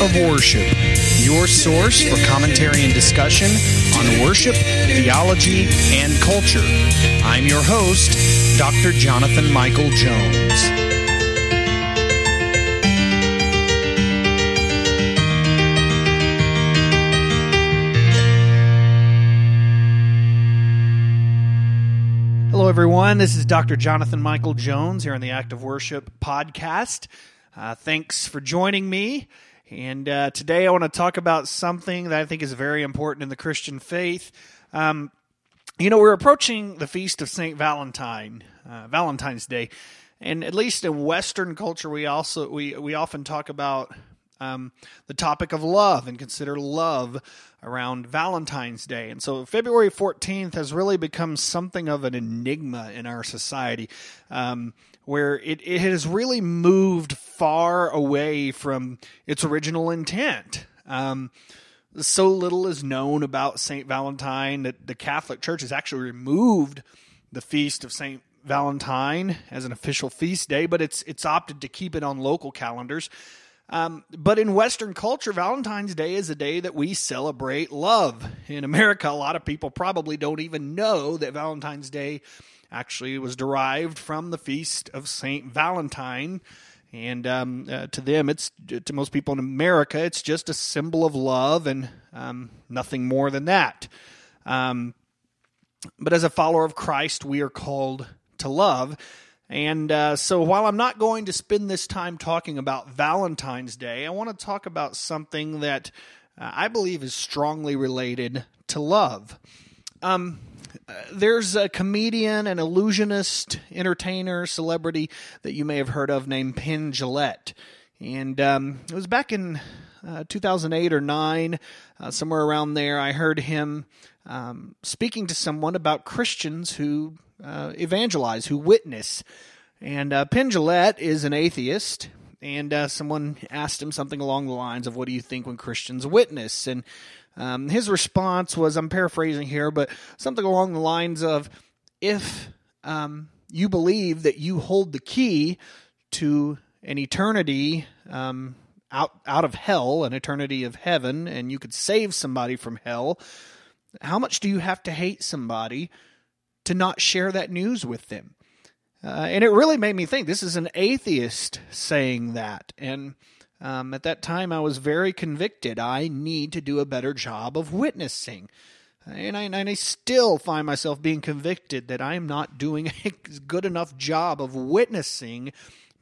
of Worship, your source for commentary and discussion on worship, theology, and culture. I'm your host, Dr. Jonathan Michael Jones. Hello, everyone. This is Dr. Jonathan Michael Jones here on the Act of Worship podcast. Uh, thanks for joining me. And uh, today I want to talk about something that I think is very important in the Christian faith. Um, you know, we're approaching the feast of St. Valentine, uh, Valentine's Day. And at least in Western culture, we also we, we often talk about um, the topic of love and consider love around Valentine's Day. And so February 14th has really become something of an enigma in our society um, where it, it has really moved far away from its original intent. Um, so little is known about St. Valentine that the Catholic Church has actually removed the feast of St. Valentine as an official feast day, but it's it's opted to keep it on local calendars. Um, but in Western culture, Valentine's Day is a day that we celebrate love. In America, a lot of people probably don't even know that Valentine's Day actually was derived from the feast of Saint Valentine. And um, uh, to them, it's to most people in America, it's just a symbol of love and um, nothing more than that. Um, but as a follower of Christ, we are called to love. And uh, so while I'm not going to spend this time talking about Valentine's Day, I want to talk about something that uh, I believe is strongly related to love. Um, there's a comedian, an illusionist, entertainer, celebrity that you may have heard of named Penn Jillette. And um, it was back in uh, 2008 or 9, uh, somewhere around there, I heard him um, speaking to someone about Christians who uh, evangelize, who witness. And uh, Penn Jillette is an atheist, and uh, someone asked him something along the lines of, "What do you think when Christians witness?" And um, his response was, I'm paraphrasing here, but something along the lines of, "If um, you believe that you hold the key to an eternity um, out out of hell, an eternity of heaven, and you could save somebody from hell." How much do you have to hate somebody to not share that news with them. Uh, and it really made me think this is an atheist saying that. And um, at that time, I was very convicted. I need to do a better job of witnessing. And I, and I still find myself being convicted that I am not doing a good enough job of witnessing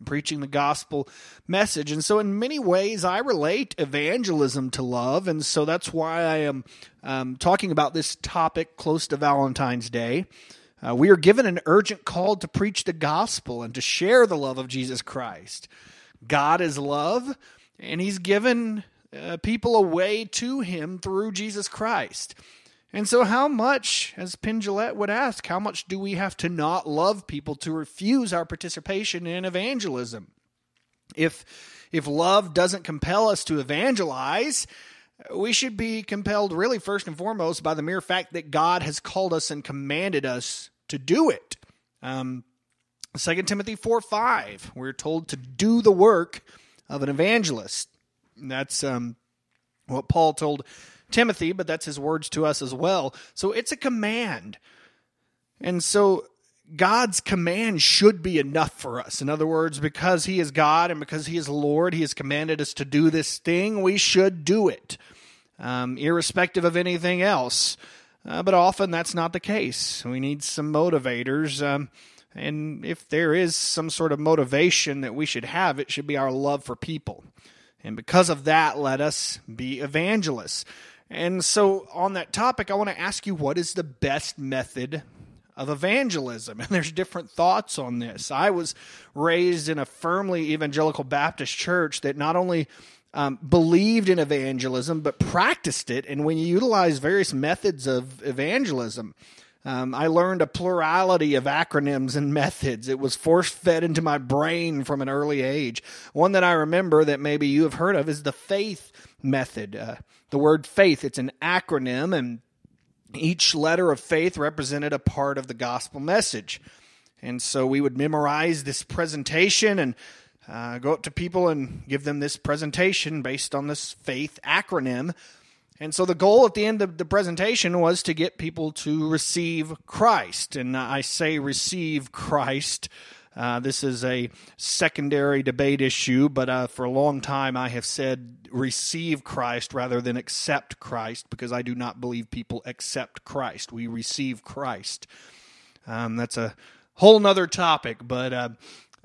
preaching the gospel message. And so, in many ways, I relate evangelism to love. And so, that's why I am um, talking about this topic close to Valentine's Day. Uh, we are given an urgent call to preach the gospel and to share the love of Jesus Christ. God is love, and He's given uh, people a way to Him through Jesus Christ. And so, how much, as Penn Jillette would ask, how much do we have to not love people to refuse our participation in evangelism? If, if love doesn't compel us to evangelize, we should be compelled, really, first and foremost, by the mere fact that God has called us and commanded us to do it. Um, 2 Timothy 4 5, we're told to do the work of an evangelist. And that's um, what Paul told Timothy, but that's his words to us as well. So it's a command. And so God's command should be enough for us. In other words, because He is God and because He is Lord, He has commanded us to do this thing, we should do it, um, irrespective of anything else. Uh, but often that's not the case. We need some motivators. Um, and if there is some sort of motivation that we should have, it should be our love for people. And because of that, let us be evangelists. And so, on that topic, I want to ask you what is the best method of evangelism? And there's different thoughts on this. I was raised in a firmly evangelical Baptist church that not only um, believed in evangelism, but practiced it. And when you utilize various methods of evangelism, um, I learned a plurality of acronyms and methods. It was force fed into my brain from an early age. One that I remember that maybe you have heard of is the faith method. Uh, the word faith, it's an acronym, and each letter of faith represented a part of the gospel message. And so we would memorize this presentation and uh, go up to people and give them this presentation based on this faith acronym. And so the goal at the end of the presentation was to get people to receive Christ. And I say receive Christ. Uh, this is a secondary debate issue, but uh, for a long time I have said receive Christ rather than accept Christ because I do not believe people accept Christ. We receive Christ. Um, that's a whole nother topic, but uh,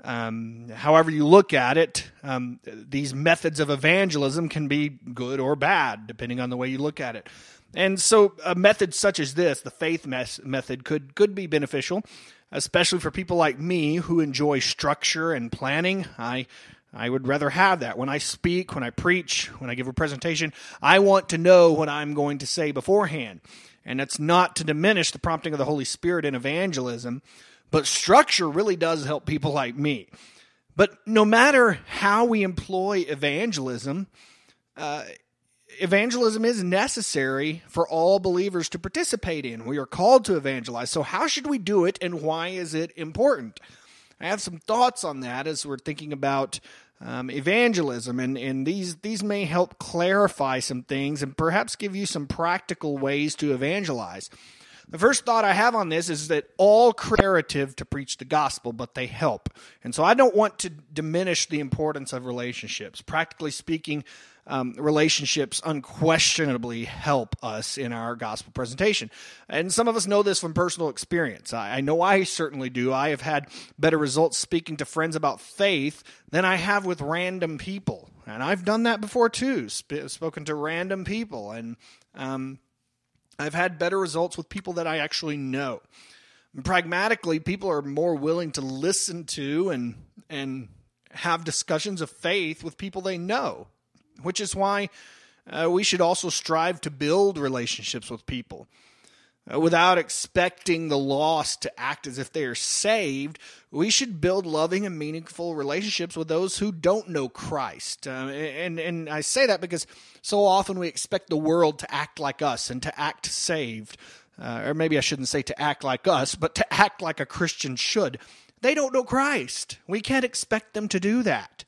um, however you look at it, um, these methods of evangelism can be good or bad, depending on the way you look at it. And so, a method such as this, the faith mes- method, could could be beneficial, especially for people like me who enjoy structure and planning. I I would rather have that when I speak, when I preach, when I give a presentation. I want to know what I'm going to say beforehand, and that's not to diminish the prompting of the Holy Spirit in evangelism but structure really does help people like me. But no matter how we employ evangelism, uh, evangelism is necessary for all believers to participate in. We are called to evangelize. So, how should we do it and why is it important? I have some thoughts on that as we're thinking about um, evangelism, and, and these, these may help clarify some things and perhaps give you some practical ways to evangelize. The first thought I have on this is that all creative to preach the gospel, but they help. And so I don't want to diminish the importance of relationships. Practically speaking, um, relationships unquestionably help us in our gospel presentation. And some of us know this from personal experience. I, I, know I certainly do. I have had better results speaking to friends about faith than I have with random people. And I've done that before too, sp- spoken to random people. And um, I've had better results with people that I actually know. Pragmatically, people are more willing to listen to and and have discussions of faith with people they know, which is why uh, we should also strive to build relationships with people. Uh, without expecting the lost to act as if they are saved, we should build loving and meaningful relationships with those who don't know Christ. Uh, and and I say that because so often we expect the world to act like us and to act saved. Uh, or maybe I shouldn't say to act like us, but to act like a Christian should. They don't know Christ. We can't expect them to do that.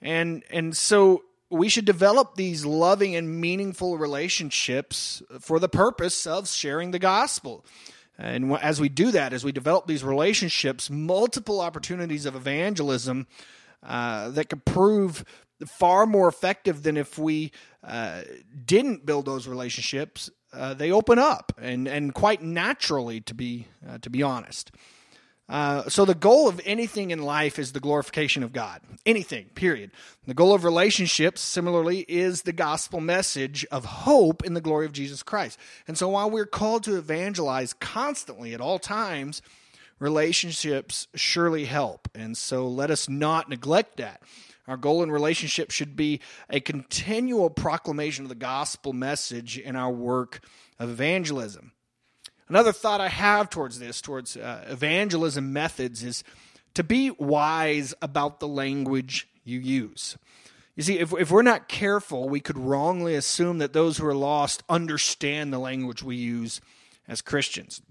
And and so we should develop these loving and meaningful relationships for the purpose of sharing the gospel. And as we do that, as we develop these relationships, multiple opportunities of evangelism uh, that could prove far more effective than if we uh, didn't build those relationships. Uh, they open up, and and quite naturally, to be uh, to be honest. Uh, so the goal of anything in life is the glorification of God. Anything, period. The goal of relationships, similarly, is the gospel message of hope in the glory of Jesus Christ. And so while we're called to evangelize constantly at all times, relationships surely help. And so let us not neglect that. Our goal in relationship should be a continual proclamation of the gospel message in our work of evangelism. Another thought I have towards this, towards uh, evangelism methods, is to be wise about the language you use. You see, if, if we're not careful, we could wrongly assume that those who are lost understand the language we use as Christians.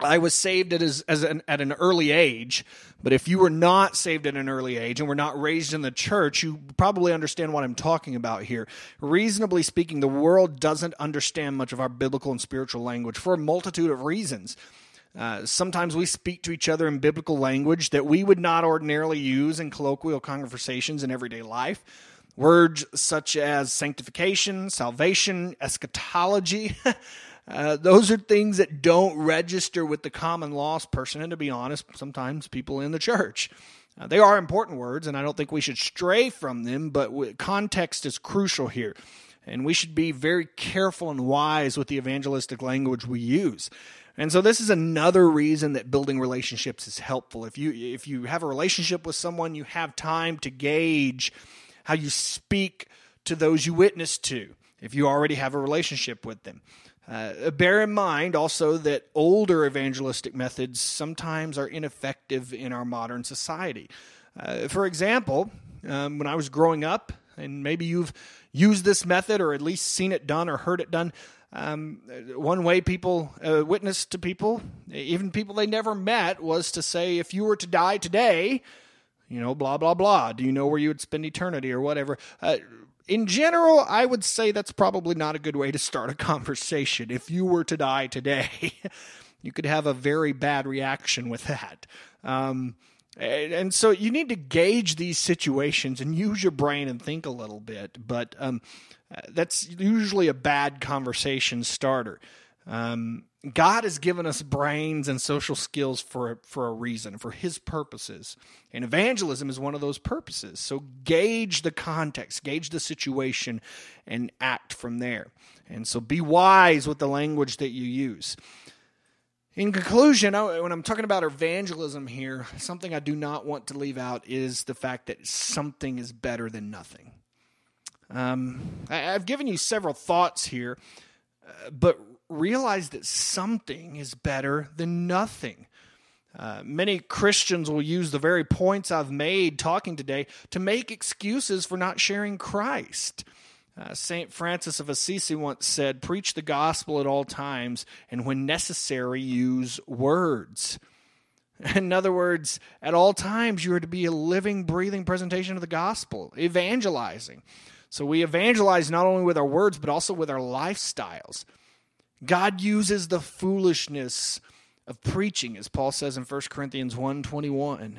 I was saved at, as, as an, at an early age, but if you were not saved at an early age and were not raised in the church, you probably understand what I'm talking about here. Reasonably speaking, the world doesn't understand much of our biblical and spiritual language for a multitude of reasons. Uh, sometimes we speak to each other in biblical language that we would not ordinarily use in colloquial conversations in everyday life. Words such as sanctification, salvation, eschatology. Uh, those are things that don't register with the common lost person, and to be honest, sometimes people in the church. Uh, they are important words, and I don't think we should stray from them, but context is crucial here. And we should be very careful and wise with the evangelistic language we use. And so this is another reason that building relationships is helpful. If you if you have a relationship with someone, you have time to gauge how you speak to those you witness to. If you already have a relationship with them. Uh, bear in mind also that older evangelistic methods sometimes are ineffective in our modern society. Uh, for example, um, when I was growing up, and maybe you've used this method or at least seen it done or heard it done. Um, one way people uh, witness to people, even people they never met, was to say, if you were to die today, You know, blah, blah, blah. Do you know where you would spend eternity or whatever? Uh, in general, I would say that's probably not a good way to start a conversation. If you were to die today, you could have a very bad reaction with that. Um, and so you need to gauge these situations and use your brain and think a little bit. But um, uh, that's usually a bad conversation starter. Um, God has given us brains and social skills for for a reason, for His purposes, and evangelism is one of those purposes. So gauge the context, gauge the situation, and act from there. And so be wise with the language that you use. In conclusion, when I'm talking about evangelism here, something I do not want to leave out is the fact that something is better than nothing. Um, I've given you several thoughts here, uh, but realize that something is better than nothing. Uh, many Christians will use the very points I've made talking today to make excuses for not sharing Christ. Uh, St. Francis of Assisi once said, Preach the gospel at all times, and when necessary, use words. In other words, at all times, you are to be a living, breathing presentation of the gospel, evangelizing. So we evangelize not only with our words, but also with our lifestyles. God uses the foolishness of preaching, as Paul says in 1 Corinthians 1.21.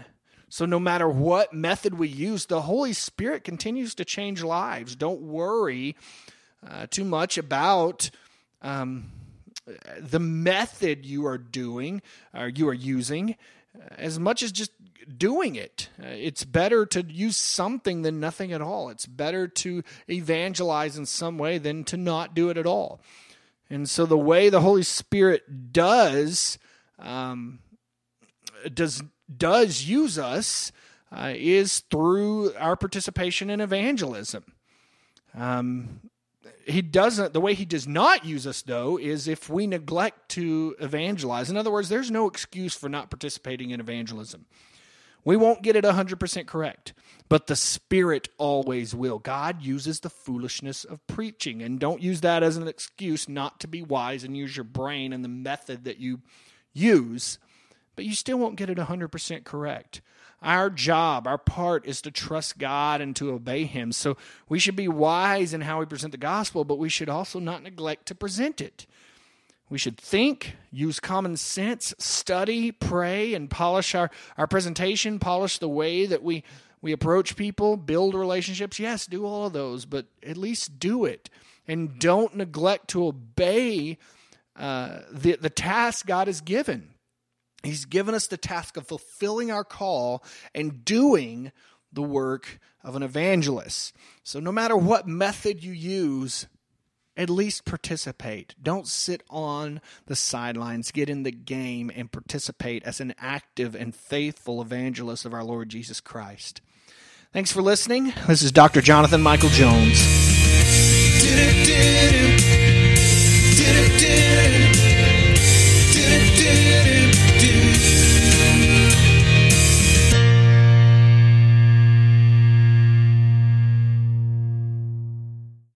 So no matter what method we use, the Holy Spirit continues to change lives. Don't worry uh, too much about um, the method you are doing or you are using uh, as much as just doing it. Uh, it's better to use something than nothing at all. It's better to evangelize in some way than to not do it at all. And so the way the Holy Spirit does um, does does use us uh, is through our participation in evangelism. Um, he doesn't. The way he does not use us, though, is if we neglect to evangelize. In other words, there's no excuse for not participating in evangelism. We won't get it 100% correct, but the Spirit always will. God uses the foolishness of preaching, and don't use that as an excuse not to be wise and use your brain and the method that you use, but you still won't get it 100% correct. Our job, our part is to trust God and to obey Him. So we should be wise in how we present the gospel, but we should also not neglect to present it. We should think, use common sense, study, pray, and polish our, our presentation, polish the way that we, we approach people, build relationships. Yes, do all of those, but at least do it. And don't neglect to obey uh, the, the task God has given. He's given us the task of fulfilling our call and doing the work of an evangelist. So, no matter what method you use, at least participate. Don't sit on the sidelines. Get in the game and participate as an active and faithful evangelist of our Lord Jesus Christ. Thanks for listening. This is Dr. Jonathan Michael Jones.